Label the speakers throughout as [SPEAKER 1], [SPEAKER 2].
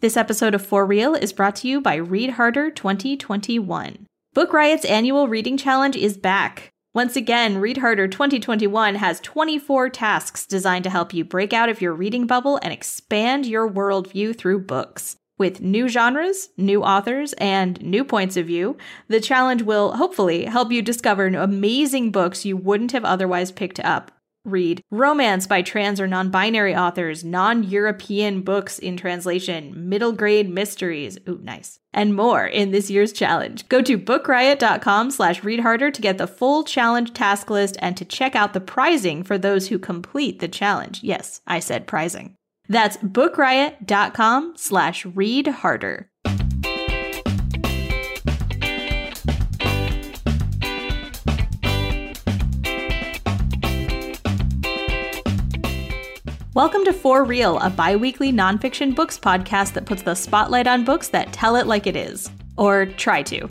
[SPEAKER 1] This episode of For Real is brought to you by Read Harder 2021. Book Riot's annual reading challenge is back. Once again, Read Harder 2021 has 24 tasks designed to help you break out of your reading bubble and expand your worldview through books. With new genres, new authors, and new points of view, the challenge will hopefully help you discover amazing books you wouldn't have otherwise picked up read romance by trans or non binary authors, non European books in translation, middle grade mysteries, ooh, nice, and more in this year's challenge. Go to bookriot.com slash read harder to get the full challenge task list and to check out the prizing for those who complete the challenge. Yes, I said prizing. That's bookriot.com slash read harder. Welcome to For Real, a bi weekly nonfiction books podcast that puts the spotlight on books that tell it like it is. Or try to.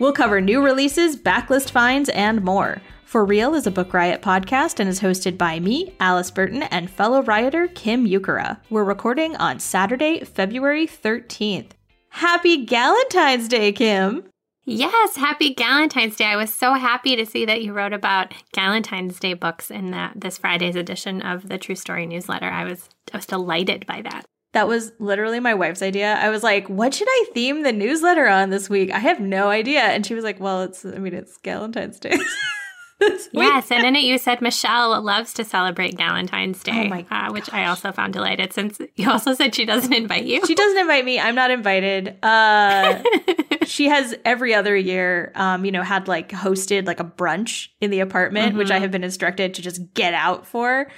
[SPEAKER 1] We'll cover new releases, backlist finds, and more. For Real is a Book Riot podcast and is hosted by me, Alice Burton, and fellow rioter Kim Ukura. We're recording on Saturday, February 13th. Happy Galentine's Day, Kim!
[SPEAKER 2] Yes, happy Galentine's Day. I was so happy to see that you wrote about Galentine's Day books in that this Friday's edition of the True Story newsletter. I was I was delighted by that.
[SPEAKER 1] That was literally my wife's idea. I was like, "What should I theme the newsletter on this week?" I have no idea, and she was like, "Well, it's I mean, it's Galentine's Day."
[SPEAKER 2] yes, and in it you said Michelle loves to celebrate Valentine's Day,
[SPEAKER 1] oh
[SPEAKER 2] uh, which I also found delighted. Since you also said she doesn't invite you,
[SPEAKER 1] she doesn't invite me. I'm not invited. Uh, she has every other year, um, you know, had like hosted like a brunch in the apartment, mm-hmm. which I have been instructed to just get out for.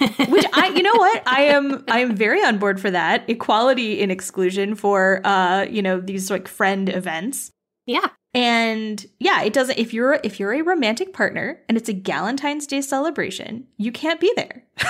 [SPEAKER 1] which I, you know what, I am, I am very on board for that equality in exclusion for, uh, you know, these like friend events.
[SPEAKER 2] Yeah.
[SPEAKER 1] And yeah, it doesn't if you're if you're a romantic partner and it's a Galentine's Day celebration, you can't be there.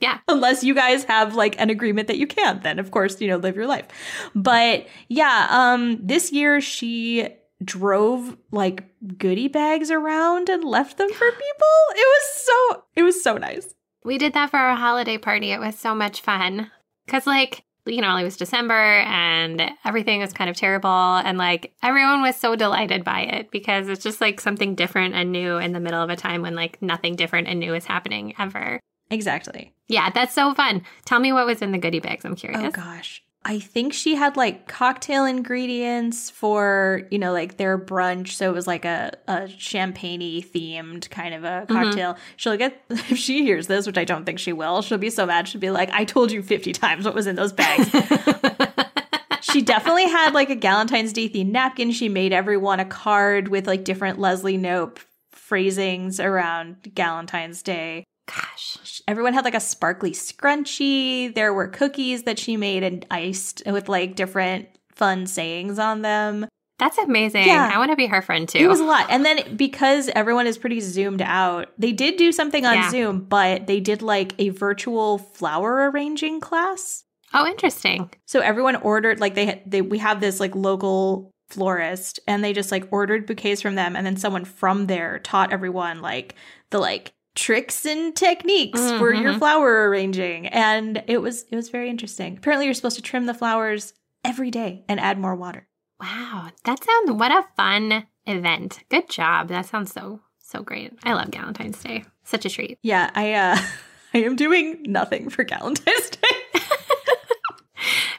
[SPEAKER 2] Yeah.
[SPEAKER 1] Unless you guys have like an agreement that you can, then of course, you know, live your life. But yeah, um this year she drove like goodie bags around and left them for people. It was so it was so nice.
[SPEAKER 2] We did that for our holiday party. It was so much fun. Cuz like you know, it was December and everything was kind of terrible. And like everyone was so delighted by it because it's just like something different and new in the middle of a time when like nothing different and new is happening ever.
[SPEAKER 1] Exactly.
[SPEAKER 2] Yeah, that's so fun. Tell me what was in the goodie bags. I'm curious.
[SPEAKER 1] Oh gosh. I think she had like cocktail ingredients for, you know, like their brunch. So it was like a, a champagne themed kind of a cocktail. Mm-hmm. She'll get, if she hears this, which I don't think she will, she'll be so mad. She'll be like, I told you 50 times what was in those bags. she definitely had like a Galentine's Day themed napkin. She made everyone a card with like different Leslie Knope phrasings around Galentine's Day.
[SPEAKER 2] Gosh.
[SPEAKER 1] Everyone had like a sparkly scrunchie. There were cookies that she made and iced with like different fun sayings on them.
[SPEAKER 2] That's amazing. Yeah. I want to be her friend too.
[SPEAKER 1] It was a lot. And then because everyone is pretty zoomed out, they did do something on yeah. Zoom, but they did like a virtual flower arranging class.
[SPEAKER 2] Oh, interesting.
[SPEAKER 1] So everyone ordered like they they we have this like local florist and they just like ordered bouquets from them and then someone from there taught everyone like the like tricks and techniques mm-hmm. for your mm-hmm. flower arranging. And it was it was very interesting. Apparently you're supposed to trim the flowers every day and add more water.
[SPEAKER 2] Wow. That sounds what a fun event. Good job. That sounds so so great. I love galentine's day. Such a treat.
[SPEAKER 1] Yeah i uh i am doing nothing for galentine's day.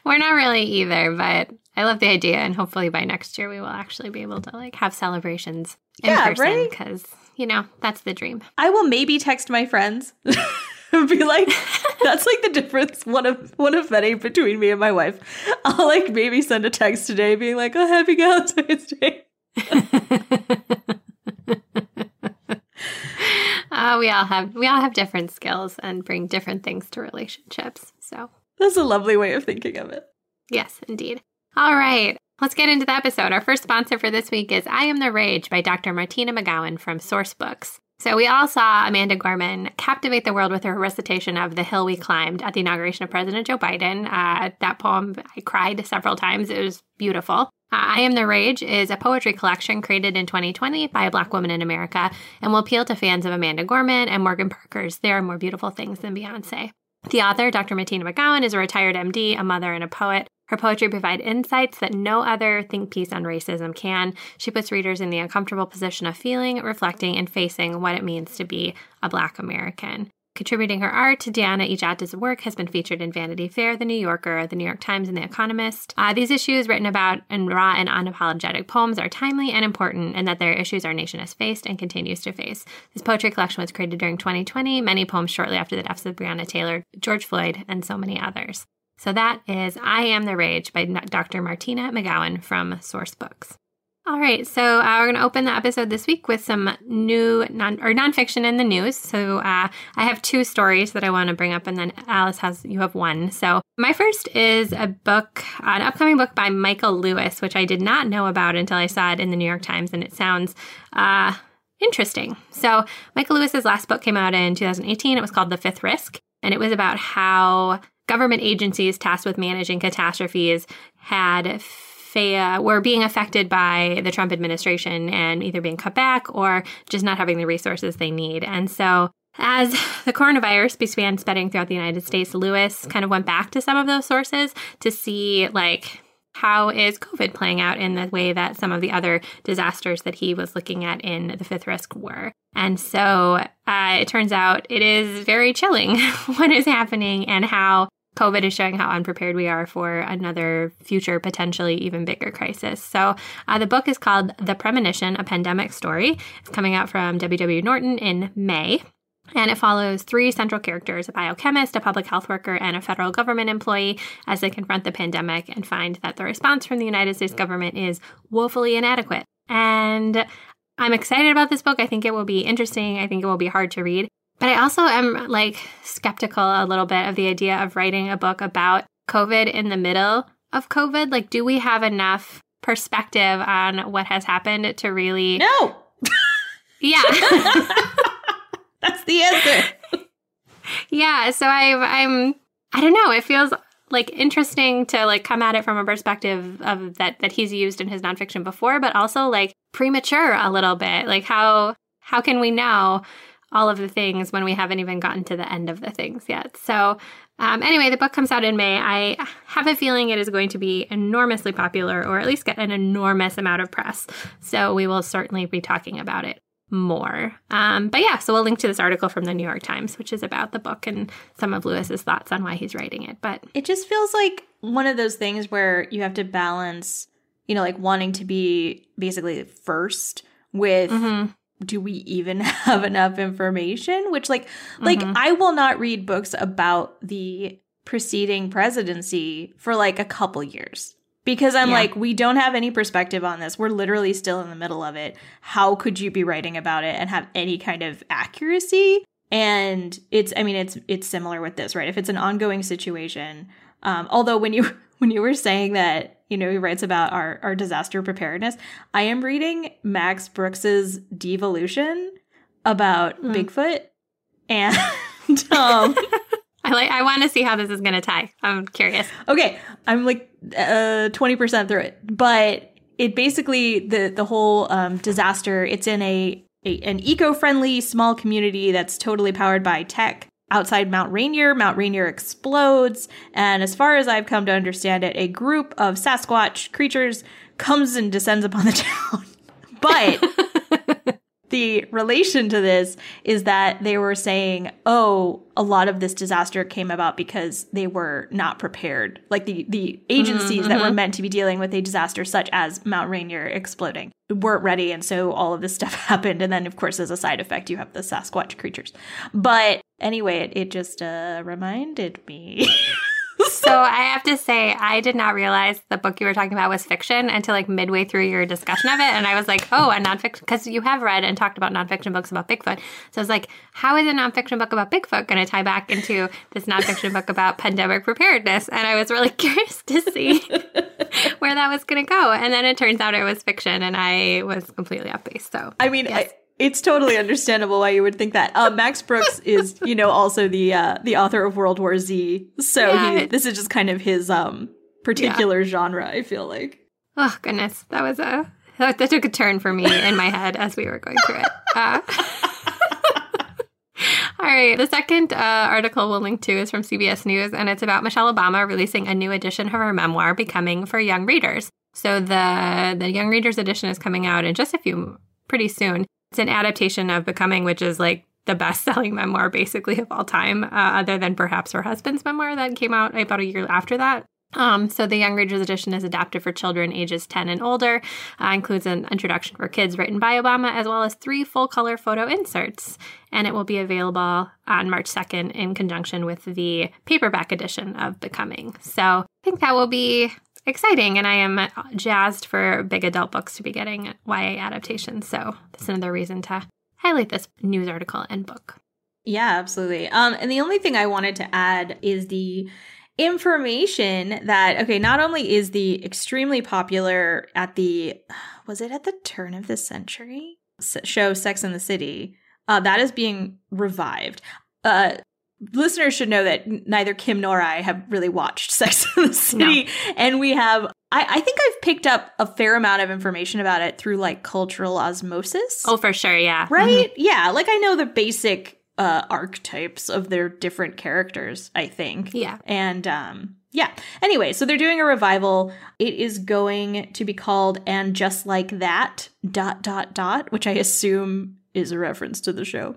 [SPEAKER 2] We're not really either but i love the idea. And hopefully by next year we will actually be able to like have celebrations in yeah, person because right? You know, that's the dream.
[SPEAKER 1] I will maybe text my friends. be like that's like the difference one of one of many between me and my wife i'll like maybe send a text today being like oh happy valentine's day
[SPEAKER 2] uh, we all have we all have different skills and bring different things to relationships so
[SPEAKER 1] that's a lovely way of thinking of it
[SPEAKER 2] Yes, indeed. All right. Let's get into the episode. Our first sponsor for this week is I Am the Rage by Dr. Martina McGowan from Sourcebooks. So we all saw Amanda Gorman captivate the world with her recitation of The Hill We Climbed at the inauguration of President Joe Biden. Uh, that poem, I cried several times. It was beautiful. Uh, I Am the Rage is a poetry collection created in 2020 by a Black woman in America and will appeal to fans of Amanda Gorman and Morgan Parker's There Are More Beautiful Things Than Beyonce. The author, Dr. Martina McGowan, is a retired MD, a mother, and a poet. Her poetry provides insights that no other think piece on racism can. She puts readers in the uncomfortable position of feeling, reflecting, and facing what it means to be a Black American. Contributing her art, to Diana Ejaita's work has been featured in Vanity Fair, The New Yorker, The New York Times, and The Economist. Uh, these issues, written about in raw and unapologetic poems, are timely and important, and that their issues our nation has faced and continues to face. This poetry collection was created during 2020, many poems shortly after the deaths of Breonna Taylor, George Floyd, and so many others. So that is I Am the Rage by Dr. Martina McGowan from Sourcebooks. All right, so uh, we're going to open the episode this week with some new non or nonfiction in the news. So uh, I have two stories that I want to bring up, and then Alice has you have one. So my first is a book, an upcoming book by Michael Lewis, which I did not know about until I saw it in the New York Times, and it sounds. Uh, interesting. So, Michael Lewis's last book came out in 2018. It was called The Fifth Risk, and it was about how government agencies tasked with managing catastrophes had fa- were being affected by the Trump administration and either being cut back or just not having the resources they need. And so as the coronavirus began spreading throughout the United States, Lewis kind of went back to some of those sources to see like how is COVID playing out in the way that some of the other disasters that he was looking at in the fifth risk were. And so uh, it turns out it is very chilling what is happening and how COVID is showing how unprepared we are for another future, potentially even bigger crisis. So, uh, the book is called The Premonition A Pandemic Story. It's coming out from W.W. Norton in May. And it follows three central characters a biochemist, a public health worker, and a federal government employee as they confront the pandemic and find that the response from the United States government is woefully inadequate. And I'm excited about this book. I think it will be interesting. I think it will be hard to read. But I also am like skeptical a little bit of the idea of writing a book about COVID in the middle of COVID. Like, do we have enough perspective on what has happened to really.
[SPEAKER 1] No!
[SPEAKER 2] Yeah.
[SPEAKER 1] That's the answer.
[SPEAKER 2] yeah. So I, I'm, I don't know. It feels like interesting to like come at it from a perspective of that that he's used in his nonfiction before, but also like premature a little bit. Like how how can we know all of the things when we haven't even gotten to the end of the things yet. So, um, anyway, the book comes out in May. I have a feeling it is going to be enormously popular or at least get an enormous amount of press. So, we will certainly be talking about it more. Um, but yeah, so we'll link to this article from the New York Times, which is about the book and some of Lewis's thoughts on why he's writing it. But
[SPEAKER 1] it just feels like one of those things where you have to balance, you know, like wanting to be basically first with mm-hmm do we even have enough information? Which like mm-hmm. like i will not read books about the preceding presidency for like a couple years. Because i'm yeah. like we don't have any perspective on this. We're literally still in the middle of it. How could you be writing about it and have any kind of accuracy? And it's i mean it's it's similar with this right? If it's an ongoing situation um although when you when you were saying that you know, he writes about our, our disaster preparedness. I am reading Max Brooks's Devolution about mm. Bigfoot. And um,
[SPEAKER 2] I like I want to see how this is going to tie. I'm curious.
[SPEAKER 1] Okay, I'm like uh 20% through it. But it basically the the whole um, disaster, it's in a, a an eco-friendly small community that's totally powered by tech outside Mount Rainier. Mount Rainier explodes, and as far as I've come to understand it, a group of Sasquatch creatures comes and descends upon the town. but the relation to this is that they were saying, "Oh, a lot of this disaster came about because they were not prepared. Like the the agencies mm-hmm. that were mm-hmm. meant to be dealing with a disaster such as Mount Rainier exploding weren't ready, and so all of this stuff happened. And then, of course, as a side effect, you have the Sasquatch creatures. But anyway, it, it just uh, reminded me."
[SPEAKER 2] so I have to say, I did not realize the book you were talking about was fiction until like midway through your discussion of it. And I was like, oh, a nonfiction, because you have read and talked about nonfiction books about Bigfoot. So I was like, how is a nonfiction book about Bigfoot going to tie back into this nonfiction book about pandemic preparedness? And I was really curious to see where that was going to go. And then it turns out it was fiction and I was completely off base. So
[SPEAKER 1] I mean, yes. I, it's totally understandable why you would think that. Uh, Max Brooks is, you know, also the uh, the author of World War Z, so yeah. he, this is just kind of his um particular yeah. genre. I feel like.
[SPEAKER 2] Oh goodness, that was a that took a turn for me in my head as we were going through it. Uh, all right, the second uh, article we'll link to is from CBS News, and it's about Michelle Obama releasing a new edition of her memoir, Becoming, for young readers. So the the young readers edition is coming out in just a few pretty soon. It's an adaptation of Becoming, which is like the best selling memoir basically of all time, uh, other than perhaps her husband's memoir that came out about a year after that. Um, so the Young Readers Edition is adapted for children ages 10 and older, uh, includes an introduction for kids written by Obama, as well as three full color photo inserts. And it will be available on March 2nd in conjunction with the paperback edition of Becoming. So I think that will be exciting and I am jazzed for big adult books to be getting YA adaptations. So that's another reason to highlight this news article and book.
[SPEAKER 1] Yeah, absolutely. Um, and the only thing I wanted to add is the information that okay, not only is the extremely popular at the was it at the turn of the century show Sex in the City, uh, that is being revived. Uh, listeners should know that neither Kim nor I have really watched Sex in the City. No. And we have, I, I, think I've picked up a fair amount of information about it through like cultural osmosis.
[SPEAKER 2] Oh, for sure. Yeah.
[SPEAKER 1] Right? Mm-hmm. Yeah. Like I know the basic uh, archetypes of their different characters, I think.
[SPEAKER 2] Yeah.
[SPEAKER 1] And, um, yeah. Anyway, so they're doing a revival. It is going to be called And Just Like That, dot, dot, dot, which I assume is a reference to the show.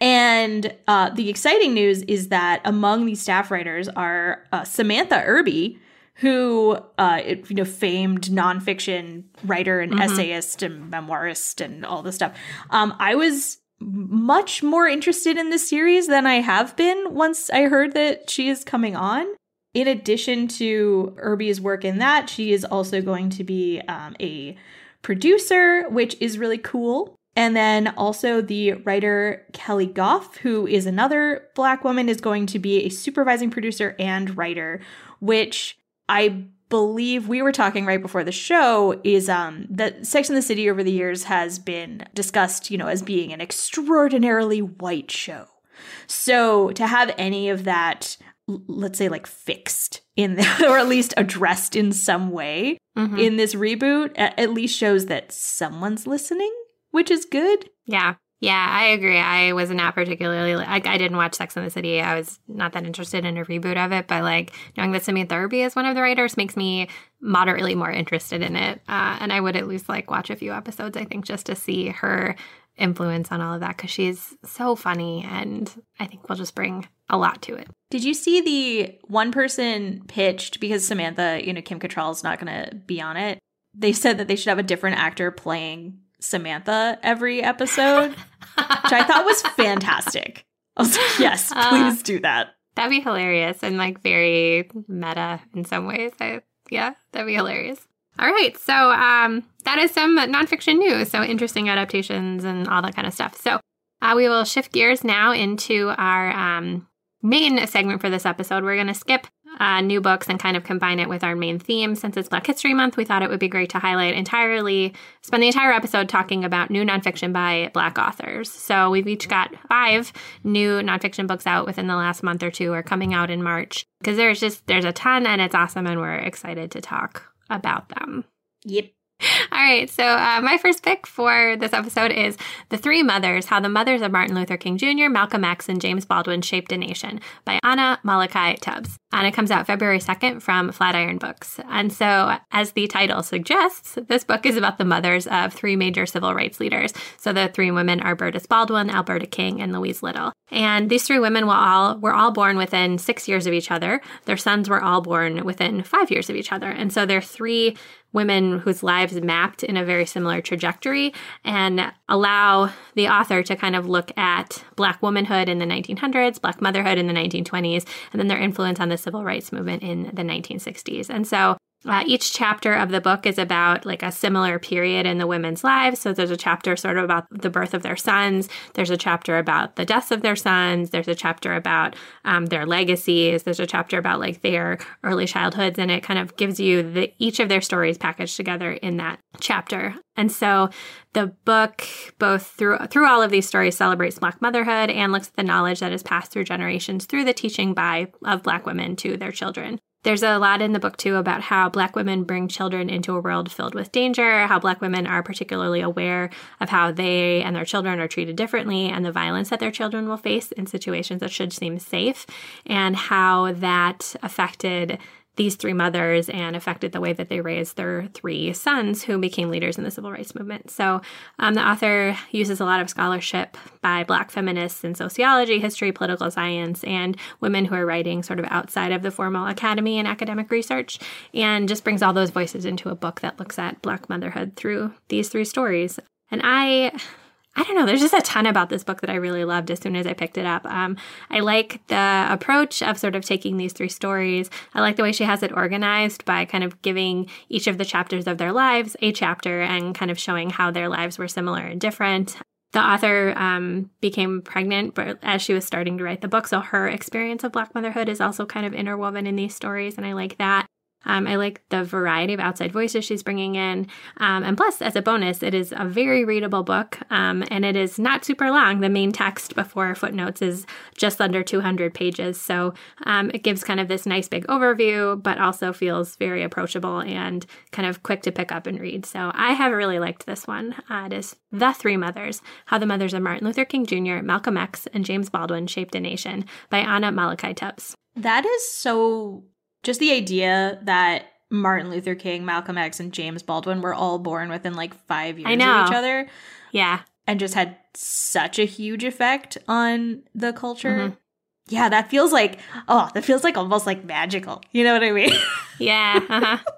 [SPEAKER 1] And uh, the exciting news is that among these staff writers are uh, Samantha Irby, who uh, you know famed nonfiction writer and mm-hmm. essayist and memoirist and all this stuff. Um, I was much more interested in this series than I have been once I heard that she is coming on. In addition to Irby's work in that, she is also going to be um, a producer, which is really cool. And then also the writer Keli Goff, who is another black woman, is going to be a supervising producer and writer, which I believe we were talking right before the show is um that Sex in the City over the years has been discussed, you know, as being an extraordinarily white show. So to have any of that let's say like fixed in the, or at least addressed in some way mm-hmm. in this reboot at least shows that someone's listening which is good.
[SPEAKER 2] Yeah. Yeah, I agree. I was not particularly like I didn't watch Sex in the City. I was not that interested in a reboot of it, but like knowing that Samantha Irby is one of the writers makes me moderately more interested in it. Uh, and I would at least like watch a few episodes. I think just to see her influence on all of that because she's so funny, and I think we'll just bring a lot to it.
[SPEAKER 1] Did you see the one person pitched because Samantha, you know, Kim Cattrall is not going to be on it? They said that they should have a different actor playing Samantha every episode, which I thought was fantastic. I was like, yes, uh, please uh, do that.
[SPEAKER 2] That'd be hilarious and like very meta in some ways. I, yeah, that'd be hilarious. All right, so um, that is some nonfiction news. So interesting adaptations and all that kind of stuff. So uh, we will shift gears now into our um, main segment for this episode. We're going to skip uh, new books and kind of combine it with our main theme. Since it's Black History Month, we thought it would be great to highlight entirely, spend the entire episode talking about new nonfiction by Black authors. So we've each got five new nonfiction books out within the last month or two or coming out in March because there's just, there's a ton and it's awesome and we're excited to talk about them.
[SPEAKER 1] Yep.
[SPEAKER 2] All right, so uh, my first pick for this episode is The Three Mothers How the Mothers of Martin Luther King Jr., Malcolm X, and James Baldwin Shaped a Nation by Anna Malaika Tubbs. Anna comes out February 2nd from Flatiron Books. And so, as the title suggests, this book is about the mothers of three major civil rights leaders. So the three women are Bernice Baldwin, Alberta King, and Louise Little. And these three women were all were all born within six years of each other. Their sons were all born within five years of each other. And so they're three women whose lives mapped in a very similar trajectory and allow the author to kind of look at Black womanhood in the 1900s, Black motherhood in the 1920s, and then their influence on the civil rights movement in the 1960s. And so uh, each chapter of the book is about like a similar period in the women's lives. So there's a chapter sort of about the birth of their sons. There's a chapter about the deaths of their sons. There's a chapter about um, their legacies. There's a chapter about like their early childhoods, and it kind of gives you the each of their stories packaged together in that chapter. And so the book, both through through all of these stories, celebrates Black motherhood and looks at the knowledge that is passed through generations through the teaching by of Black women to their children. There's a lot in the book too about how Black women bring children into a world filled with danger, how Black women are particularly aware of how they and their children are treated differently, and the violence that their children will face in situations that should seem safe, and how that affected these three mothers and affected the way that they raised their three sons who became leaders in the civil rights movement. So um, the author uses a lot of scholarship by Black feminists in sociology, history, political science, and women who are writing sort of outside of the formal academy and academic research, and just brings all those voices into a book that looks at Black motherhood through these three stories. And I I don't know. There's just a ton about this book that I really loved as soon as I picked it up. Um, I like the approach of sort of taking these three stories. I like the way she has it organized by kind of giving each of the chapters of their lives a chapter and kind of showing how their lives were similar and different. The author um, became pregnant but as she was starting to write the book, so her experience of Black motherhood is also kind of interwoven in these stories, and I like that. Um, I like the variety of outside voices she's bringing in. Um, and plus, as a bonus, it is a very readable book um, and it is not super long. The main text before footnotes is just under 200 pages. So um, it gives kind of this nice big overview, but also feels very approachable and kind of quick to pick up and read. So I have really liked this one. Uh, it is The Three Mothers How the Mothers of Martin Luther King Jr., Malcolm X, and James Baldwin Shaped a Nation by Anna Malaika Tubbs.
[SPEAKER 1] That is so just the idea that Martin Luther King, Malcolm X, and James Baldwin were all born within like five years of each other.
[SPEAKER 2] Yeah.
[SPEAKER 1] And just had such a huge effect on the culture. Mm-hmm. Yeah, that feels like, oh, that feels like almost like magical. You know what I mean?
[SPEAKER 2] Yeah. Uh-huh.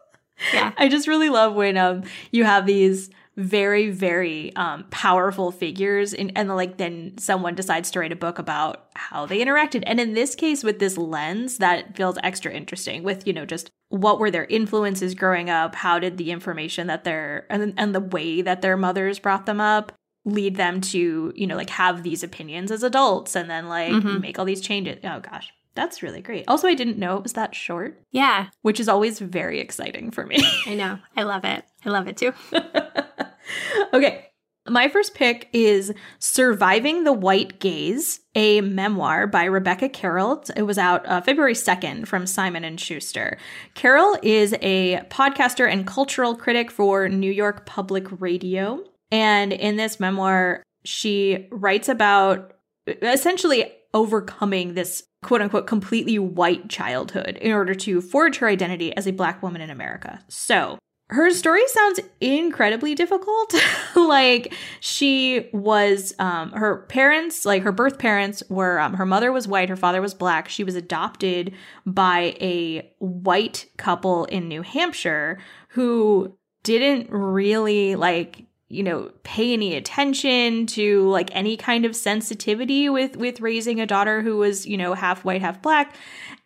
[SPEAKER 1] Yeah. I just really love when um you have these very very um, powerful figures and, and like then someone decides to write a book about how they interacted. And in this case with this lens that feels extra interesting with you know just what were their influences growing up? How did the information that their and, and the way that their mothers brought them up lead them to you know like have these opinions as adults and then like mm-hmm. make all these changes? Oh gosh that's really great. Also, I didn't know it was that short.
[SPEAKER 2] Yeah.
[SPEAKER 1] Which is always very exciting for me.
[SPEAKER 2] I know. I love it. I love it too.
[SPEAKER 1] okay. My first pick is Surviving the White Gaze, a memoir by Rebecca Carroll. It was out uh, February 2nd from Simon and Schuster. Carroll is a podcaster and cultural critic for New York Public Radio. And in this memoir, she writes about essentially overcoming this quote unquote completely white childhood in order to forge her identity as a black woman in America. So, her story sounds incredibly difficult. like she was, um, her parents, like her birth parents were, um, her mother was white, her father was black. She was adopted by a white couple in New Hampshire who didn't really like you know pay any attention to like any kind of sensitivity with with raising a daughter who was you know half white half black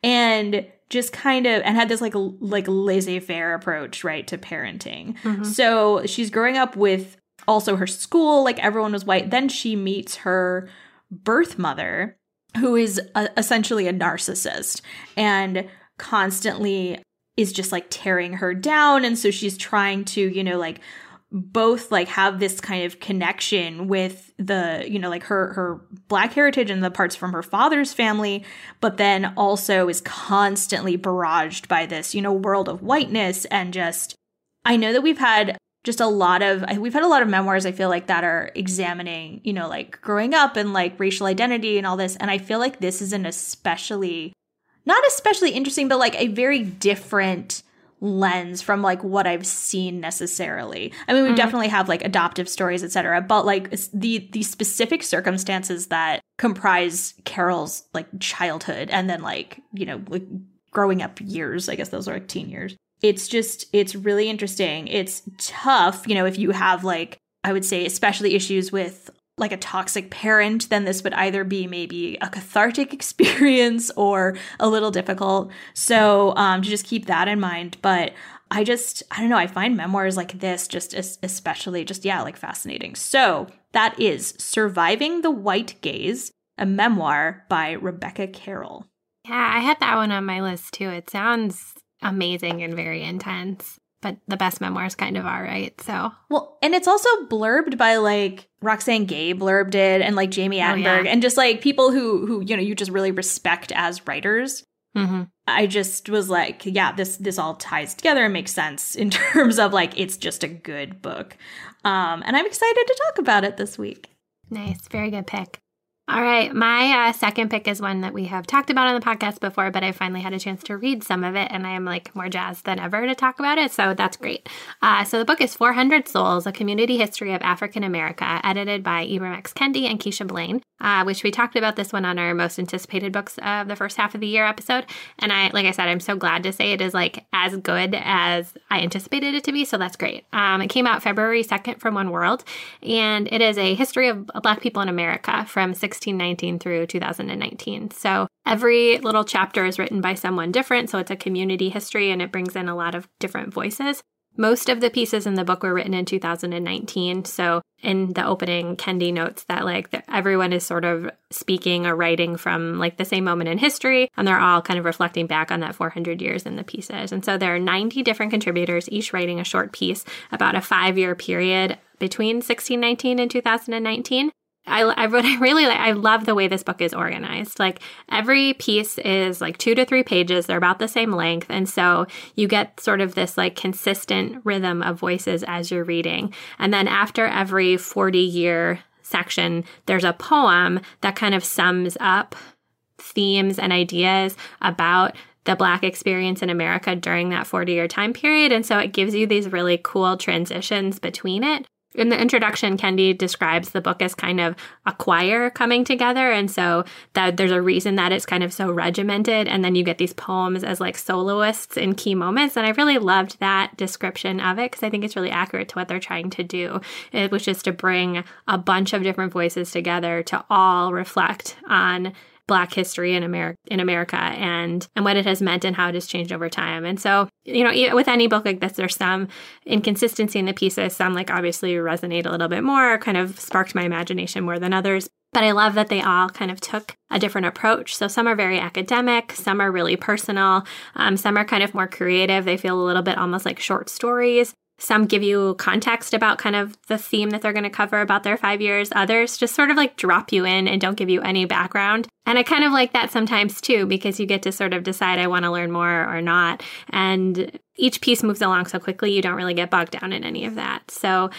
[SPEAKER 1] and just kind of and had this like like laissez-faire approach right to parenting. Mm-hmm. so she's growing up with also her school like everyone was white. Then she meets her birth mother who is a, essentially a narcissist and constantly is just like tearing her down. And so she's trying to you know like both like have this kind of connection with the you know like her her black heritage and the parts from her father's family but then also is constantly barraged by this you know world of whiteness and just i know that we've had just a lot of we've had a lot of memoirs i feel like that are examining you know like growing up and like racial identity and all this and i feel like this is an especially not especially interesting but like a very different lens from like what I've seen necessarily. I mean, we mm-hmm. definitely have like adoptive stories, etc., but like the the specific circumstances that comprise Carroll's like childhood and then like, you know, like growing up years, I guess those are like teen years. it's just it's really interesting. It's tough, you know, if you have like I would say especially issues with like a toxic parent, then this would either be maybe a cathartic experience or a little difficult. So um, to just keep that in mind. But I just, I don't know, I find memoirs like this just especially, just, yeah, like fascinating. So that is Surviving the White Gaze, a memoir by Rebecca Carroll.
[SPEAKER 2] Yeah, I had that one on my list too. It sounds amazing and very intense but the best memoirs kind of are, right? So
[SPEAKER 1] well, and it's also blurbed by like Roxane Gay blurbed it, and like Jami Attenberg, oh, yeah. and just like people who who you know you just really respect as writers. Mm-hmm. I just was like, yeah, this this all ties together and makes sense in terms of like it's just a good book, um, and I'm excited to talk about it this week.
[SPEAKER 2] Nice, very good pick. All right. My uh, second pick is one that we have talked about on the podcast before, but I finally had a chance to read some of it and I am like more jazzed than ever to talk about it. So that's great. Uh, so the book is 400 Souls A Community History of African America, edited by Ibram X. Kendi and Keisha Blain, uh, which we talked about this one on our most anticipated books of the first half of the year episode. And I, like I said, I'm so glad to say it is like as good as I anticipated it to be. So that's great. Um, it came out February 2nd from One World, and it is a history of Black people in America from 1619 through 2019. So every little chapter is written by someone different. So it's a community history and it brings in a lot of different voices. Most of the pieces in the book were written in 2019. So in the opening, Kendi notes that like the, everyone is sort of speaking or writing from like the same moment in history, and they're all kind of reflecting back on that 400 years in the pieces. And so there are 90 different contributors, each writing a short piece about a five year period between 1619 and 2019. I, I really like, I love the way this book is organized. Like every piece is like two to three pages. They're about the same length. And so you get sort of this like consistent rhythm of voices as you're reading. And then after every 40 year section, there's a poem that kind of sums up themes and ideas about the Black experience in America during that 40 year time period. And so it gives you these really cool transitions between it in the introduction, Kendi describes the book as kind of a choir coming together. And so that there's a reason that it's kind of so regimented. And then you get these poems as like soloists in key moments. And I really loved that description of it because I think it's really accurate to what they're trying to do, which is to bring a bunch of different voices together to all reflect on Black history in America, in America, and and what it has meant and how it has changed over time. And so, you know, with any book like this, there's some inconsistency in the pieces. Some like obviously resonate a little bit more, kind of sparked my imagination more than others. But I love that they all kind of took a different approach. So some are very academic, some are really personal, um, some are kind of more creative. They feel a little bit almost like short stories. Some give you context about kind of the theme that they're going to cover about their five years. Others just sort of like drop you in and don't give you any background. And I kind of like that sometimes too, because you get to sort of decide I want to learn more or not. And each piece moves along so quickly, you don't really get bogged down in any of that. So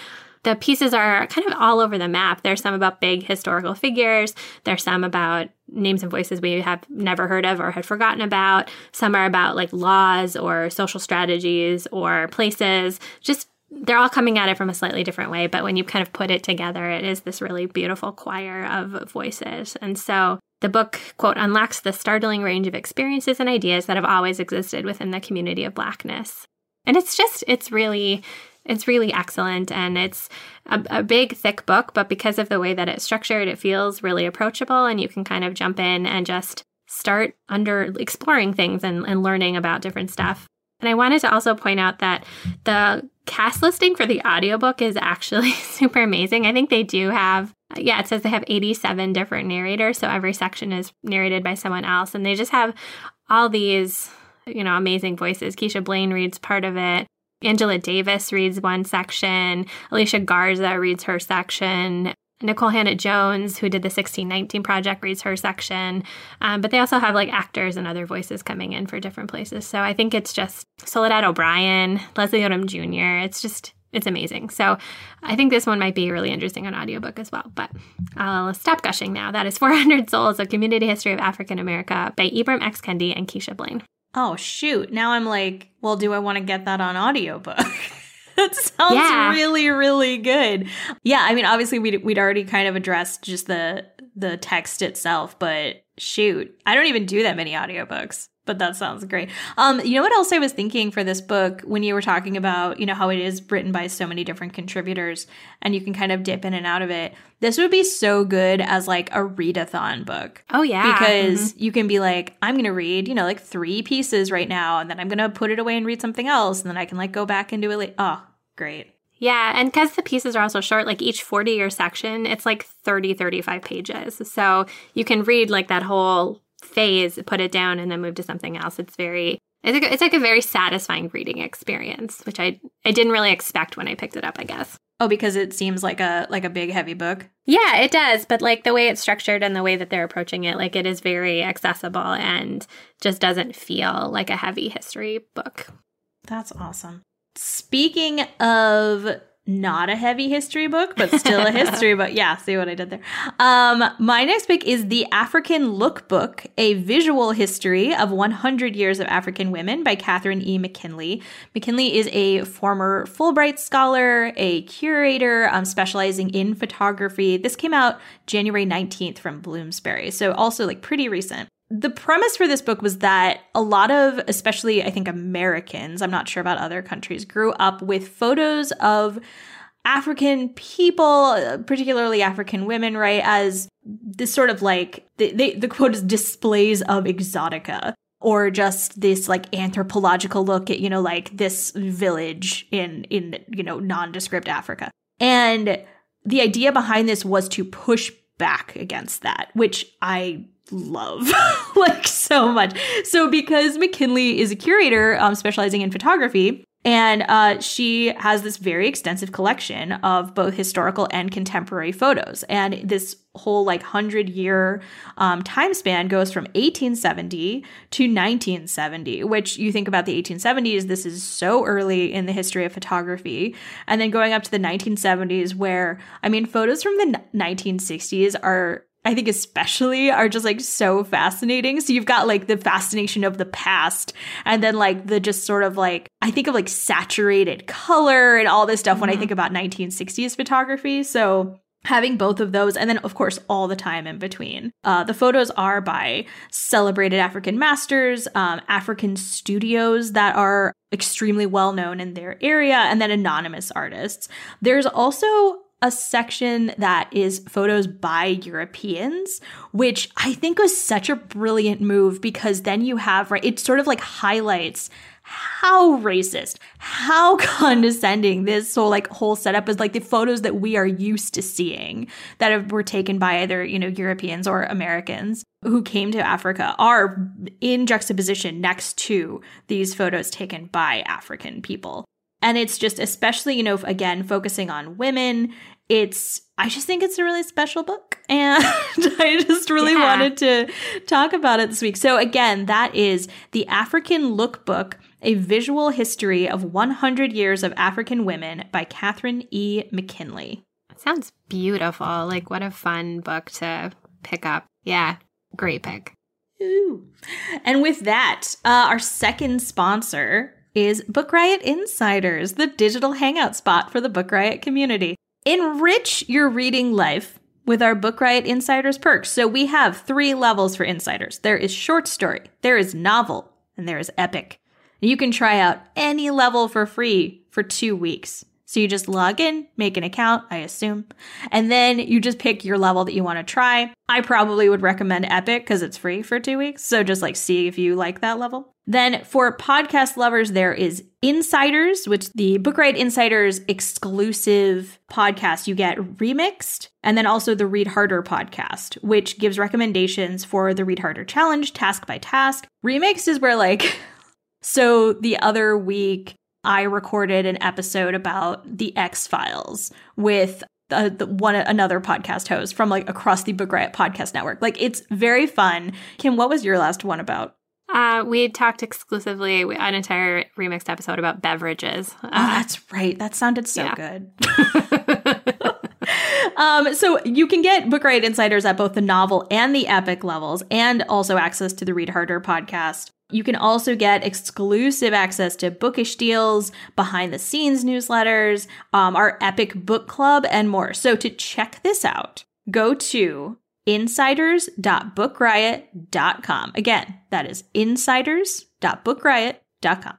[SPEAKER 2] the pieces are kind of all over the map. There's some about big historical figures. There's some about names and voices we have never heard of or had forgotten about. Some are about like laws or social strategies or places. Just they're all coming at it from a slightly different way, but when you kind of put it together, it is this really beautiful choir of voices. And so the book, quote, unlocks the startling range of experiences and ideas that have always existed within the community of Blackness. And it's just, it's really it's really excellent and it's a, a, big, thick book, but because of the way that it's structured, it feels really approachable and you can kind of jump in and just start under exploring things and, and learning about different stuff. And I wanted to also point out that the cast listing for the audiobook is actually super amazing. I think they do have, yeah, it says they have 87 different narrators. So every section is narrated by someone else. And they just have all these, you know, amazing voices. Keisha Blain reads part of it. Angela Davis reads one section, Alicia Garza reads her section. Nikole Hannah-Jones, who did the 1619 project, reads her section. Um, but they also have like actors and other voices coming in for different places. So I think it's just Soledad O'Brien, Leslie Odom Jr. It's just, it's amazing. So I think this one might be really interesting on audiobook as well. But I'll stop gushing now. That is 400 Souls, A Community History of African America by Ibram X. Kendi and Keisha Blain.
[SPEAKER 1] Oh shoot. Now I'm like, well, do I want to get that on audiobook? that sounds yeah. really really good. Yeah, I mean obviously we'd we'd already kind of addressed just the the text itself, but shoot, I don't even do that many audiobooks. But that sounds great. Um, you know what else I was thinking for this book when you were talking about, you know, how it is written by so many different contributors and you can kind of dip in and out of it. This would be so good as like a readathon book.
[SPEAKER 2] Oh yeah.
[SPEAKER 1] Because you can be like, I'm gonna read, you know, like three pieces right now, and then I'm gonna put it away and read something else, and then I can like go back and do it like oh, great.
[SPEAKER 2] Yeah, and because the pieces are also short, like each 40 year section, it's like 30, 35 pages. So you can read like that whole phase, put it down, and then move to something else. It's very, it's like, it's like a very satisfying reading experience, which I, I didn't really expect when I picked it up, I guess.
[SPEAKER 1] Oh, because it seems like a like a big heavy book.
[SPEAKER 2] Yeah, it does. But like the way it's structured and the way that they're approaching it, like it is very accessible and just doesn't feel like a heavy history book.
[SPEAKER 1] That's awesome. Speaking of not a heavy history book, but still a history book. Yeah, see what I did there. Um, my next pick is The African Lookbook, a visual history of 100 years of African women by Catherine E. McKinley. McKinley is a former Fulbright scholar, a curator um, specializing in photography. This came out January 19th from Bloomsbury, so also like pretty recent the premise for this book was that a lot of, especially I think Americans, I'm not sure about other countries, grew up with photos of African people, particularly African women, right, as this sort of like, they, the quote is displays of exotica or just this like anthropological look at, you know, like this village in, in, you know, nondescript Africa. And the idea behind this was to push back against that, which I love like so much. So because McKinley is a curator um, specializing in photography, and uh, she has this very extensive collection of both historical and contemporary photos. And this whole like 100 year um, time span goes from 1870 to 1970, which you think about the 1870s, this is so early in the history of photography. And then going up to the 1970s, where I mean, photos from the 1960s are I think especially are just like so fascinating. So you've got like the fascination of the past and then like the just sort of like I think of like saturated color and all this stuff mm-hmm. when I mm-hmm. think about 1960s photography. So having both of those and then of course all the time in between uh, the photos are by celebrated african masters um, african studios that are extremely well known in their area and then anonymous artists there's also a section that is photos by Europeans, which I think was such a brilliant move because then you have, right, it sort of like highlights how racist, how condescending this whole like whole setup is like the photos that we are used to seeing that have, were taken by either, you know, Europeans or Americans who came to Africa are in juxtaposition next to these photos taken by African people. And it's just, especially, you know, again, focusing on women. It's, I just think it's a really special book. And I just really yeah. wanted to talk about it this week. So, again, that is The African Lookbook, a visual history of 100 years of African women by Catherine E. McKinley.
[SPEAKER 2] Sounds beautiful. Like, what a fun book to pick up. Yeah, great pick.
[SPEAKER 1] Ooh. And with that, uh, our second sponsor is Book Riot Insiders, the digital hangout spot for the Book Riot community. Enrich your reading life with our Book Riot Insiders perks. So we have three levels for insiders there is short story, there is novel, and there is epic. You can try out any level for free for two weeks. So you just log in, make an account, I assume, and then you just pick your level that you want to try. I probably would recommend Epic because it's free for two weeks. So just like see if you like that level. Then for podcast lovers, there is Insiders, which the Book Riot Insiders exclusive podcast you get remixed, and then also the Read Harder podcast, which gives recommendations for the Read Harder challenge, task by task. Remixed is where like so the other week I recorded an episode about the X Files with uh, the one another podcast host from like across the Book Riot podcast network. Like it's very fun. Kim, what was your last one about?
[SPEAKER 2] Uh, we talked exclusively an entire remixed episode about beverages.
[SPEAKER 1] Uh, oh, that's right. That sounded so yeah. good. um, so you can get Book Riot Insiders at both the novel and the epic levels, and also access to the Read Harder podcast. You can also get exclusive access to bookish deals, behind the scenes newsletters, um, our epic book club, and more. So to check this out, go to insiders.bookriot.com. Again, that is insiders.bookriot.com.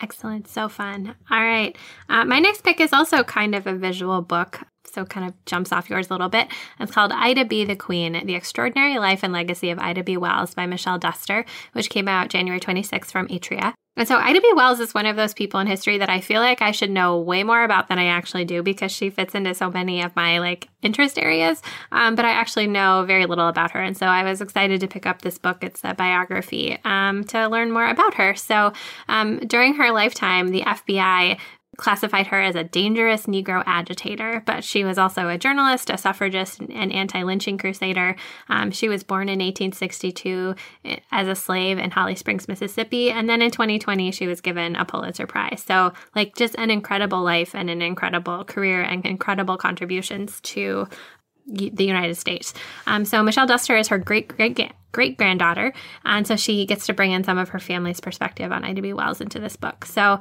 [SPEAKER 2] Excellent. So fun. All right. Uh, my next pick is also kind of a visual book. So kind of jumps off yours a little bit. It's called Ida B. the Queen, The Extraordinary Life and Legacy of Ida B. Wells by Michelle Duster, which came out January 26th from Atria. And so Ida B. Wells is one of those people in history that I feel like I should know way more about than I actually do because she fits into so many of my like interest areas. Um, but I actually know very little about her. And so I was excited to pick up this book. It's a biography um, to learn more about her. So um, during her lifetime, the FBI classified her as a dangerous Negro agitator, but she was also a journalist, a suffragist, and anti lynching crusader. Um, she was born in 1862 eh, as a slave in Holly Springs, Mississippi, and then in 2020, she was given a Pulitzer Prize. So, like, just an incredible life and an incredible career and incredible contributions to the United States. Um, so Michelle Duster is her great great great granddaughter, and so she gets to bring in some of her family's perspective on Ida B. Wells into this book. So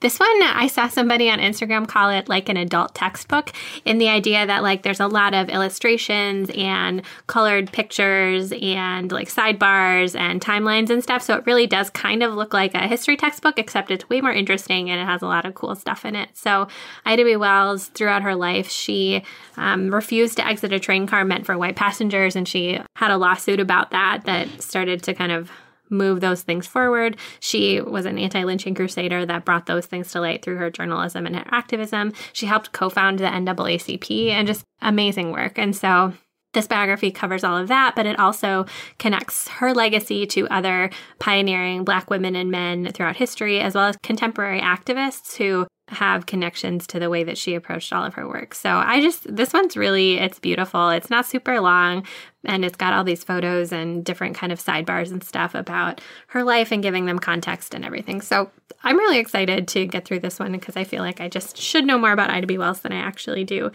[SPEAKER 2] this one, I saw somebody on Instagram call it like an adult textbook in the idea that like there's a lot of illustrations and colored pictures and like sidebars and timelines and stuff. So it really does kind of look like a history textbook, except it's way more interesting and it has a lot of cool stuff in it. So Ida B. Wells, throughout her life, she um, refused to exit a train car meant for white passengers and she had a lawsuit about that that started to kind of move those things forward. She was an anti lynching crusader that brought those things to light through her journalism and her activism. She helped co found the NAACP and just amazing work. And so this biography covers all of that, but it also connects her legacy to other pioneering Black women and men throughout history, as well as contemporary activists who have connections to the way that she approached all of her work. So I just, this one's really, it's beautiful. It's not super long and it's got all these photos and different kind of sidebars and stuff about her life and giving them context and everything. So I'm really excited to get through this one because I feel like I just should know more about Ida B. Wells than I actually do.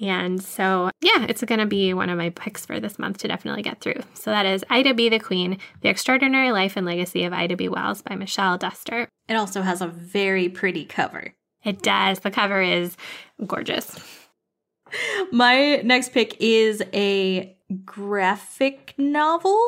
[SPEAKER 2] And so, yeah, it's going to be one of my picks for this month to definitely get through. So that is Ida B. the Queen, The Extraordinary Life and Legacy of Ida B. Wells by Michelle Duster.
[SPEAKER 1] It also has a very pretty cover.
[SPEAKER 2] It does. The cover is gorgeous.
[SPEAKER 1] My next pick is a graphic novel.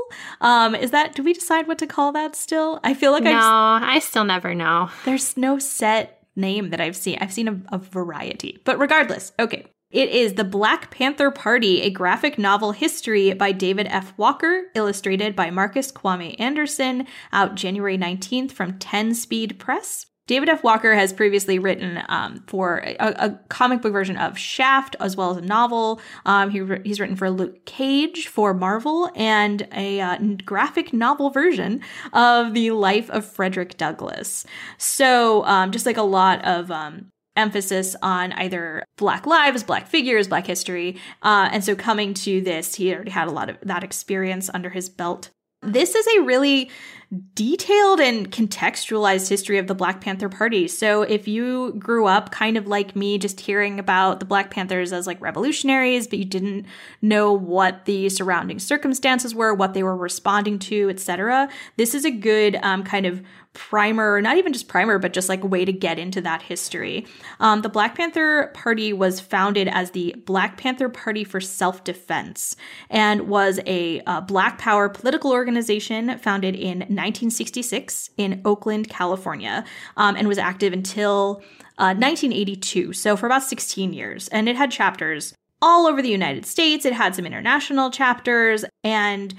[SPEAKER 1] Um, is that do we decide what to call that still? I feel like
[SPEAKER 2] no,
[SPEAKER 1] I've,
[SPEAKER 2] I still never know.
[SPEAKER 1] There's no set name that I've seen. I've seen a, a variety. But regardless, okay. It is The Black Panther Party, a graphic novel history by David F. Walker, illustrated by Marcus Kwame Anderson, out January 19th from 10 Speed Press. David F. Walker has previously written um, for a, a, comic book version of Shaft, as well as a novel. Um, he, he's written for Luke Cage for Marvel and a uh, graphic novel version of the life of Frederick Douglass. So, um, just like a lot of um, emphasis on either black lives black figures black history uh, and so coming to this he already had a lot of that experience under his belt this is a really detailed and contextualized history of the Black Panther Party. So if you grew up kind of like me, just hearing about the Black Panthers as like revolutionaries, but you didn't know what the surrounding circumstances were, what they were responding to, etc., this is a good um, kind of primer, not even just primer, but just like a way to get into that history. Um, the Black Panther Party was founded as the Black Panther Party for Self Defense and was a, a Black Power political organization founded in 1966 in Oakland, California, um, and was active until uh, 1982. So for about 16 years. And it had chapters all over the United States. It had some international chapters and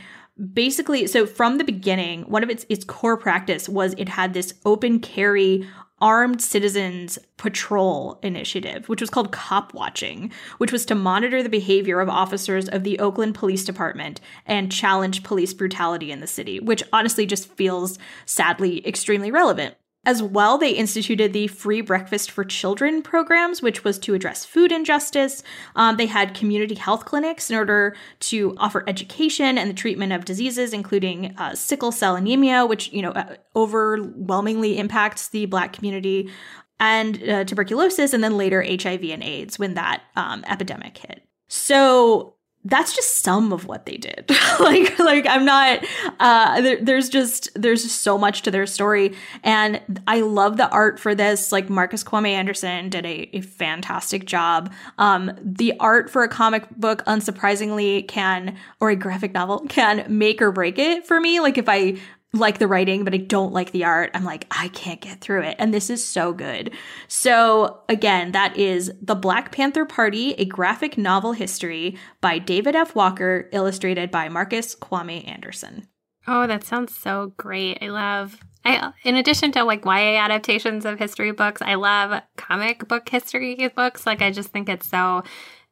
[SPEAKER 1] basically so from the beginning one of its its core practice was it had this open carry armed citizens patrol initiative which was called cop watching which was to monitor the behavior of officers of the Oakland Police Department and challenge police brutality in the city which honestly just feels sadly extremely relevant as well, they instituted the Free Breakfast for Children programs, which was to address food injustice. Um, they had community health clinics in order to offer education and the treatment of diseases, including uh, sickle cell anemia, which you know uh, overwhelmingly impacts the Black community, and uh, tuberculosis, and then later HIV and AIDS when that um, epidemic hit. So that's just some of what they did. like, like I'm not. Uh, there, there's just there's just so much to their story, and I love the art for this. Like Marcus Kwame Anderson did a, a fantastic job. Um, the art for a comic book, unsurprisingly, can or a graphic novel can make or break it for me. Like if I like the writing, but I don't like the art. I'm like, I can't get through it. And this is so good. So, again, that is The Black Panther Party, a graphic novel history by David F. Walker, illustrated by Marcus Kwame Anderson.
[SPEAKER 2] Oh, that sounds so great. I love I in addition to like YA adaptations of history books, I love comic book history books. Like I just think it's so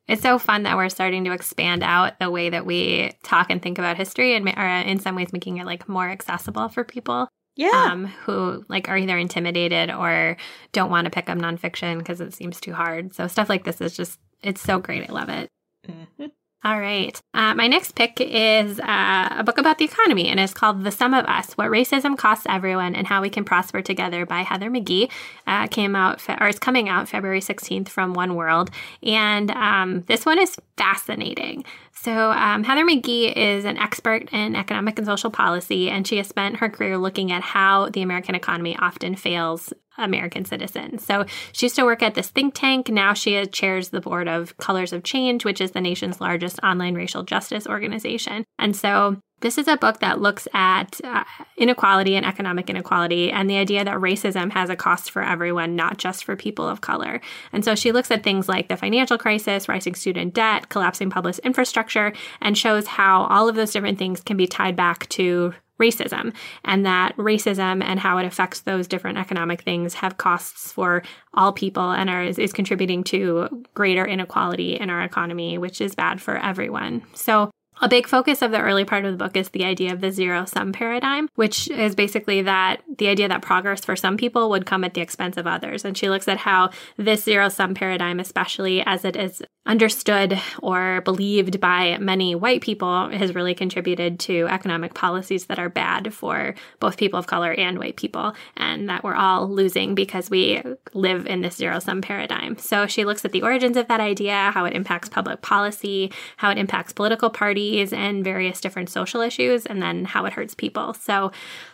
[SPEAKER 2] it's so fun that we're starting to expand out the way that we talk and think about history and are in some ways making it like more accessible for people
[SPEAKER 1] yeah.
[SPEAKER 2] um, who like are either intimidated or don't want to pick up nonfiction because it seems too hard. So stuff like this is just it's so great. I love it. Mm-hmm. All right. Uh, my next pick is uh, a book about the economy, and it's called The Sum of Us What Racism Costs Everyone and How We Can Prosper Together by Heather McGhee. Uh, came out, fe- or it's coming out February 16th from One World. And um, this one is fascinating. So, um, Heather McGhee is an expert in economic and social policy, and she has spent her career looking at how the American economy often fails American citizens. So she used to work at this think tank. Now she chairs the board of Colors of Change, which is the nation's largest online racial justice organization. And so this is a book that looks at uh, inequality and economic inequality and the idea that racism has a cost for everyone, not just for people of color. And so she looks at things like the financial crisis, rising student debt, collapsing public infrastructure, and shows how all of those different things can be tied back to racism and that racism and how it affects those different economic things have costs for all people and are, is, is contributing to greater inequality in our economy which is bad for everyone so a big focus of the early part of the book is the idea of the zero sum paradigm, which is basically that the idea that progress for some people would come at the expense of others. And she looks at how this zero sum paradigm, especially as it is understood or believed by many white people has really contributed to economic policies that are bad for both people of color and white people, and that we're all losing because we live in this zero sum paradigm. So she looks at the origins of that idea, how it impacts public policy, how it impacts political parties and various different social issues, and then how it hurts people. So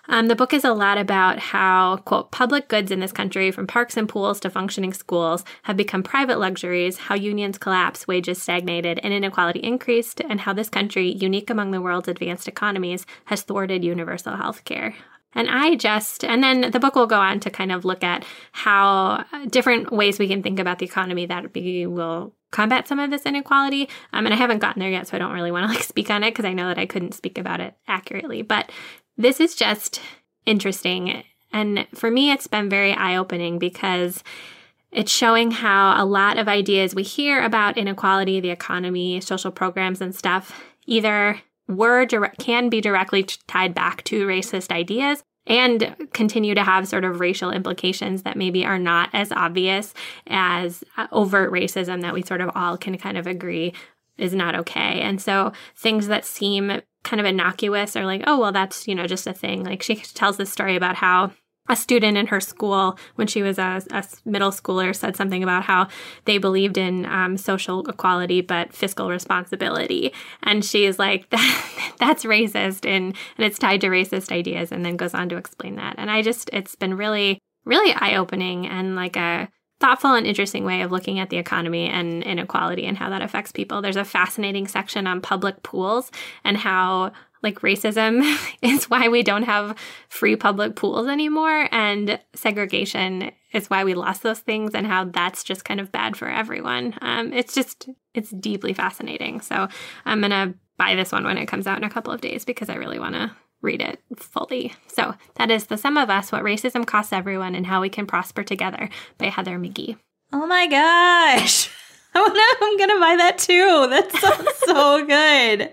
[SPEAKER 2] um, the book is a lot about how, quote, public goods in this country, from parks and pools to functioning schools, have become private luxuries, how unions collapsed, wages stagnated, and inequality increased, and how this country, unique among the world's advanced economies, has thwarted universal health care. And I just, and then the book will go on to kind of look at how different ways we can think about the economy that we will combat some of this inequality. Um, and I haven't gotten there yet, so I don't really want to like speak on it because I know that I couldn't speak about it accurately. But this is just interesting. And for me, it's been very eye opening because it's showing how a lot of ideas we hear about inequality, the economy, social programs, and stuff either were direct, can be directly tied back to racist ideas and continue to have sort of racial implications that maybe are not as obvious as uh, overt racism that we sort of all can kind of agree is not okay. And so things that seem kind of innocuous or like, oh, well, that's, you know, just a thing. Like she tells this story about how a student in her school, when she was a, a middle schooler, said something about how they believed in um, social equality but fiscal responsibility, and she is like, that, "That's racist," and and it's tied to racist ideas, and then goes on to explain that. And I just, it's been really, really eye opening and like a thoughtful and interesting way of looking at the economy and inequality and how that affects people. There's a fascinating section on public pools and how like racism is why we don't have free public pools anymore and segregation is why we lost those things and how that's just kind of bad for everyone um, it's just it's deeply fascinating so i'm gonna buy this one when it comes out in a couple of days because i really want to read it fully. So that is The Sum of Us What Racism Costs Everyone and How We Can Prosper Together by Heather McGhee.
[SPEAKER 1] Oh my gosh. I'm going to buy that too. That sounds so good.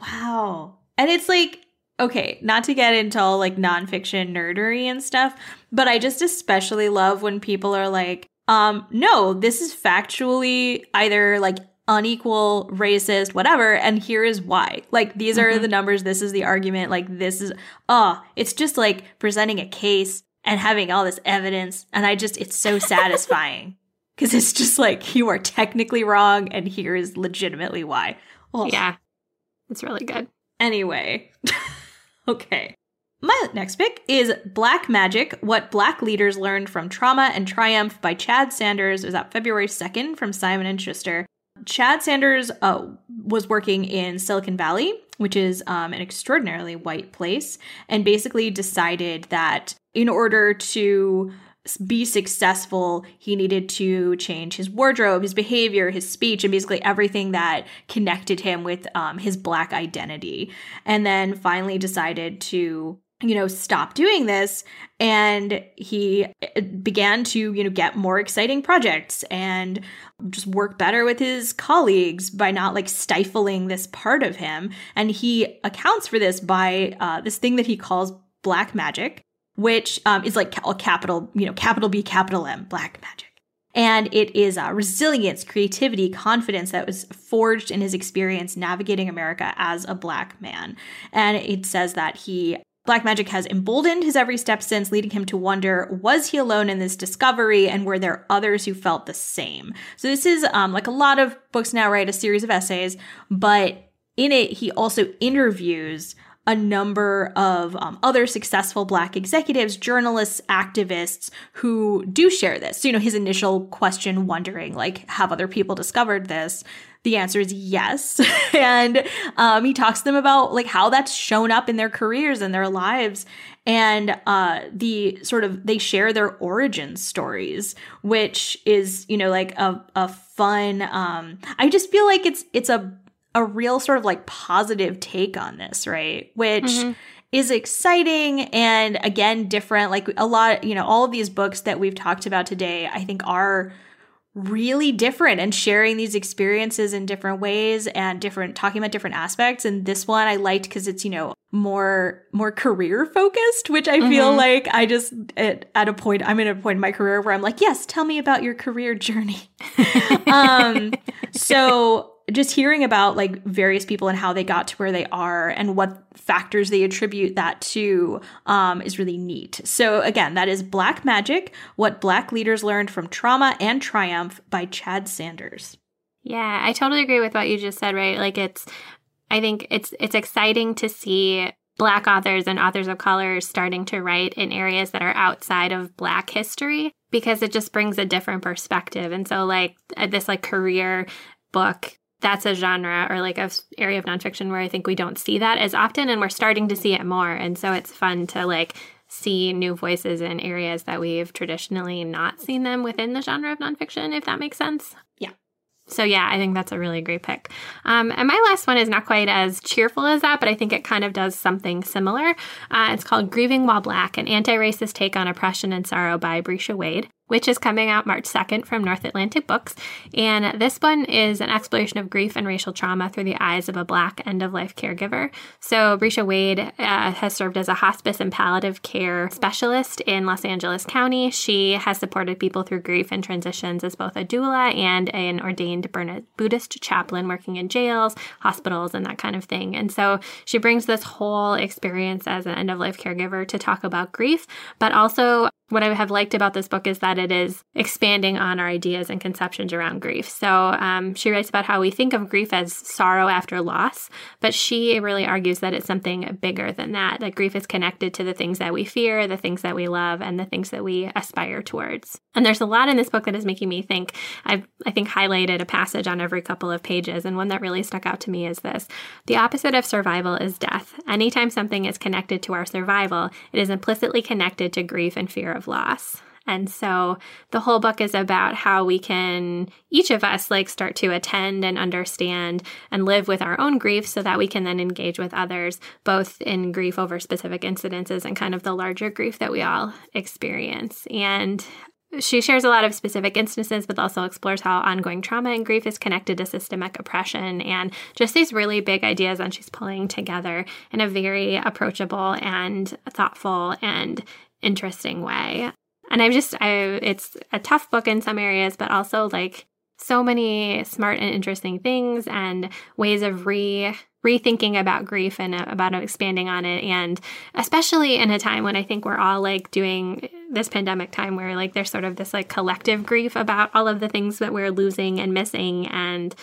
[SPEAKER 1] Wow. And it's like, okay, not to get into all like nonfiction nerdery and stuff, but I just especially love when people are like, um, no, this is factually either like unequal, racist, whatever, and here is why. Like these are mm-hmm. the numbers, this is the argument, like this is oh, it's just like presenting a case and having all this evidence and I just it's so satisfying cuz it's just like you are technically wrong and here is legitimately why. Oh.
[SPEAKER 2] Yeah. It's really good.
[SPEAKER 1] Anyway, okay. My next pick is Black Magic What Black Leaders Learned from Trauma and Triumph by Chad Sanders. It was out February 2nd from Simon and Schuster. Chad Sanders uh, was working in Silicon Valley, which is um, an extraordinarily white place, and basically decided that in order to be successful, he needed to change his wardrobe, his behavior, his speech, and basically everything that connected him with um, his black identity. And then finally decided to you know stop doing this and he uh, began to you know get more exciting projects and just work better with his colleagues by not like stifling this part of him and he accounts for this by uh, this thing that he calls black magic which um, is like a capital, you know, capital B, capital M, black magic. And it is uh, resilience, creativity, confidence that was forged in his experience navigating America as a black man. And it says that he Black magic has emboldened his every step since, leading him to wonder was he alone in this discovery and were there others who felt the same? So, this is um, like a lot of books now, right? A series of essays, but in it, he also interviews a number of um, other successful Black executives, journalists, activists who do share this. So, you know, his initial question, wondering, like, have other people discovered this? The answer is yes. and um, he talks to them about like how that's shown up in their careers and their lives. And uh, the sort of they share their origin stories, which is, you know, like a, a fun um, I just feel like it's it's a a real sort of like positive take on this, right? Which mm-hmm. is exciting and again different. Like a lot, you know, all of these books that we've talked about today, I think are really different and sharing these experiences in different ways and different talking about different aspects and this one I liked cuz it's you know more more career focused which I mm-hmm. feel like I just at, at, a point I'm in a point in my career where I'm like yes tell me about your career journey um so just hearing about like various people and how they got to where they are and what factors they attribute that to um, is really neat. So again, that is Black Magic: What Black Leaders Learned from Trauma and Triumph by Chad Sanders.
[SPEAKER 2] Yeah, I totally agree with what you just said. Right, like it's. I think it's it's exciting to see Black authors and authors of color starting to write in areas that are outside of Black history because it just brings a different perspective. And so, like, this like career book that's a genre or like a area of nonfiction where I think we don't see that as often and we're starting to see it more. And so it's fun to like see new voices in areas that we've traditionally not seen them within the genre of nonfiction, if that makes sense.
[SPEAKER 1] Yeah.
[SPEAKER 2] So yeah, I think that's a really great pick. Um, and my last one is not quite as cheerful as that, but I think it kind of does something similar. Uh, it's called Grieving While Black, an anti-racist take on oppression and sorrow by Breeshia Wade which is coming out March 2nd from North Atlantic Books. And this one is an exploration of grief and racial trauma through the eyes of a Black end of life caregiver. So, Breeshia Wade uh, has served as a hospice and palliative care specialist in Los Angeles County. She has supported people through grief and transitions as both a doula and an ordained Buddhist chaplain working in jails, hospitals, and that kind of thing. And so, she brings this whole experience as an end of life caregiver to talk about grief, but also what I have liked about this book is that it is expanding on our ideas and conceptions around grief. So um, she writes about how we think of grief as sorrow after loss, but she really argues that it's something bigger than that. That grief is connected to the things that we fear, the things that we love, and the things that we aspire towards. And there's a lot in this book that is making me think. I've, I think, highlighted a passage on every couple of pages, and one that really stuck out to me is this The opposite of survival is death. Anytime something is connected to our survival, it is implicitly connected to grief and fear of loss. And so the whole book is about how we can, each of us, like start to attend and understand and live with our own grief so that we can then engage with others, both in grief over specific incidences and kind of the larger grief that we all experience. And she shares a lot of specific instances, but also explores how ongoing trauma and grief is connected to systemic oppression and just these really big ideas. And she's pulling together in a very approachable and thoughtful and interesting way. And I've just, I, it's a tough book in some areas, but also like so many smart and interesting things and ways of re rethinking about grief and uh, about expanding on it and especially in a time when i think we're all like doing this pandemic time where like there's sort of this like collective grief about all of the things that we're losing and missing and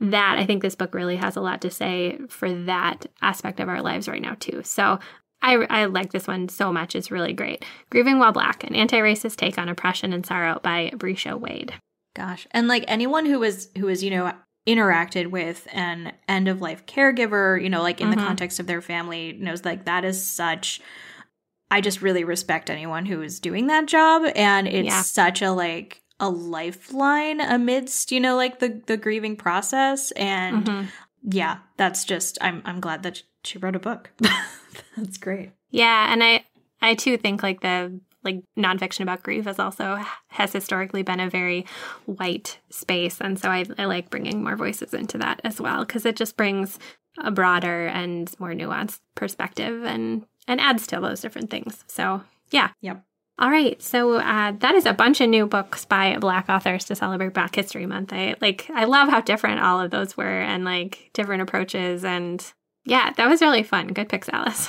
[SPEAKER 2] that I think this book really has a lot to say for that aspect of our lives right now, too. So I, I like this one so much. It's really great. Grieving While Black, an anti racist take on oppression and sorrow by Breeshia Wade.
[SPEAKER 1] Gosh. And like anyone who was, who was, you know, interacted with an end of life caregiver, you know, like in mm-hmm. the context of their family, knows like that is such. I just really respect anyone who is doing that job. And it's yeah. such a like, a lifeline amidst you know like the the grieving process and mm-hmm. yeah that's just i'm i'm glad that she wrote a book that's great.
[SPEAKER 2] Yeah and i i too think like the like nonfiction about grief has also has historically been a very white space and so i, I like bringing more voices into that as well because it just brings a broader and more nuanced perspective and and adds to those different things. So yeah.
[SPEAKER 1] Yep.
[SPEAKER 2] All right, so uh, that is a bunch of new books by Black authors to celebrate Black History Month. I like, I love how different all of those were, and like different approaches, and yeah, that was really fun. Good picks, Alice.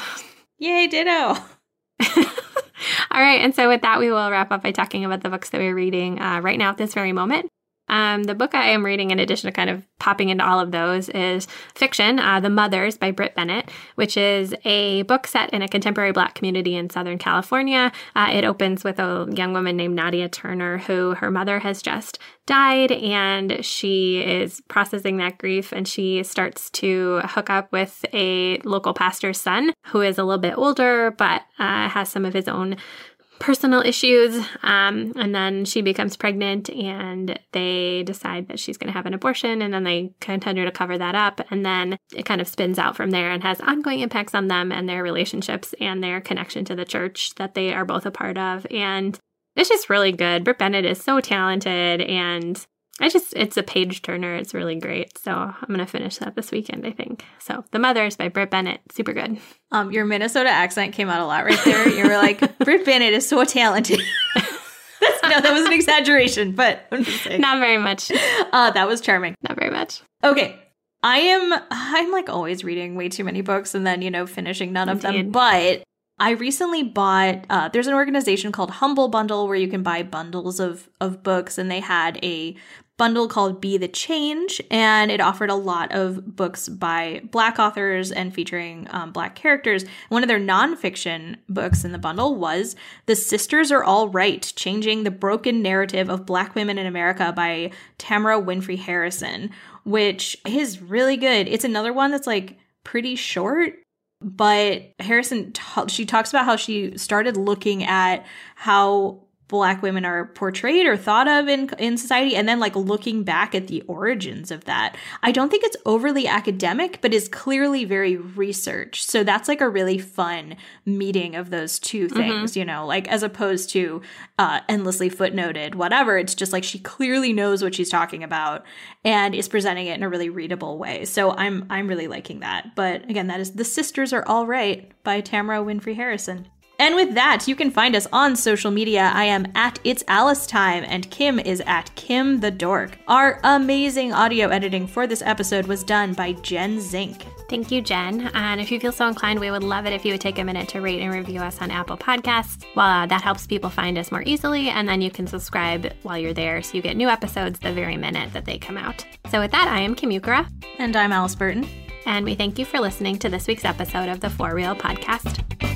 [SPEAKER 1] Yay, ditto.
[SPEAKER 2] all right, and so with that, we will wrap up by talking about the books that we're reading uh, right now at this very moment. Um, the book I am reading, in addition to kind of popping into all of those, is fiction, uh, The Mothers by Brit Bennett, which is a book set in a contemporary Black community in Southern California. Uh, it opens with a young woman named Nadia Turner, who her mother has just died, and she is processing that grief, and she starts to hook up with a local pastor's son, who is a little bit older but uh, has some of his own personal issues. Um, and then she becomes pregnant and they decide that she's going to have an abortion. And then they continue to cover that up. And then it kind of spins out from there and has ongoing impacts on them and their relationships and their connection to the church that they are both a part of. And it's just really good. Brit Bennett is so talented and I just, it's a page turner. It's really great. So I'm going to finish that this weekend, I think. So The Mothers by Brit Bennett, super good.
[SPEAKER 1] Um, Your Minnesota accent came out a lot right there. You were like, Brit Bennett is so talented. no, that was an exaggeration, but
[SPEAKER 2] not very much.
[SPEAKER 1] Uh, that was charming.
[SPEAKER 2] Not very much.
[SPEAKER 1] Okay. I am, I'm like always reading way too many books and then, you know, finishing none Indeed. of them. But I recently bought. Uh, there's an organization called Humble Bundle where you can buy bundles of of books, and they had a bundle called Be the Change, and it offered a lot of books by Black authors and featuring um, Black characters. One of their nonfiction books in the bundle was The Sisters Are All Right Changing the Broken Narrative of Black Women in America by Tamara Winfrey Harrison, which is really good. It's another one that's like pretty short but Harrison she talks about how she started looking at how black women are portrayed or thought of in in society and then like looking back at the origins of that i don't think it's overly academic but is clearly very researched. so that's like a really fun meeting of those two mm-hmm. things mm-hmm. you know like as opposed to uh endlessly footnoted whatever it's just like she clearly knows what she's talking about and is presenting it in a really readable way so i'm i'm really liking that but again that is the sisters are all right by tamara winfrey harrison and with that, you can find us on social media. I am at It's Alice Time, and Kim is at Kim the Dork. Our amazing audio editing for this episode was done by Jen Zink.
[SPEAKER 2] Thank you, Jen. And if you feel so inclined, we would love it if you would take a minute to rate and review us on Apple Podcasts. Well, uh, that helps people find us more easily, and then you can subscribe while you're there so you get new episodes the very minute that they come out. So with that, I am Kim Ukura.
[SPEAKER 1] And I'm Alice Burton.
[SPEAKER 2] And we thank you for listening to this week's episode of the For Real Podcast.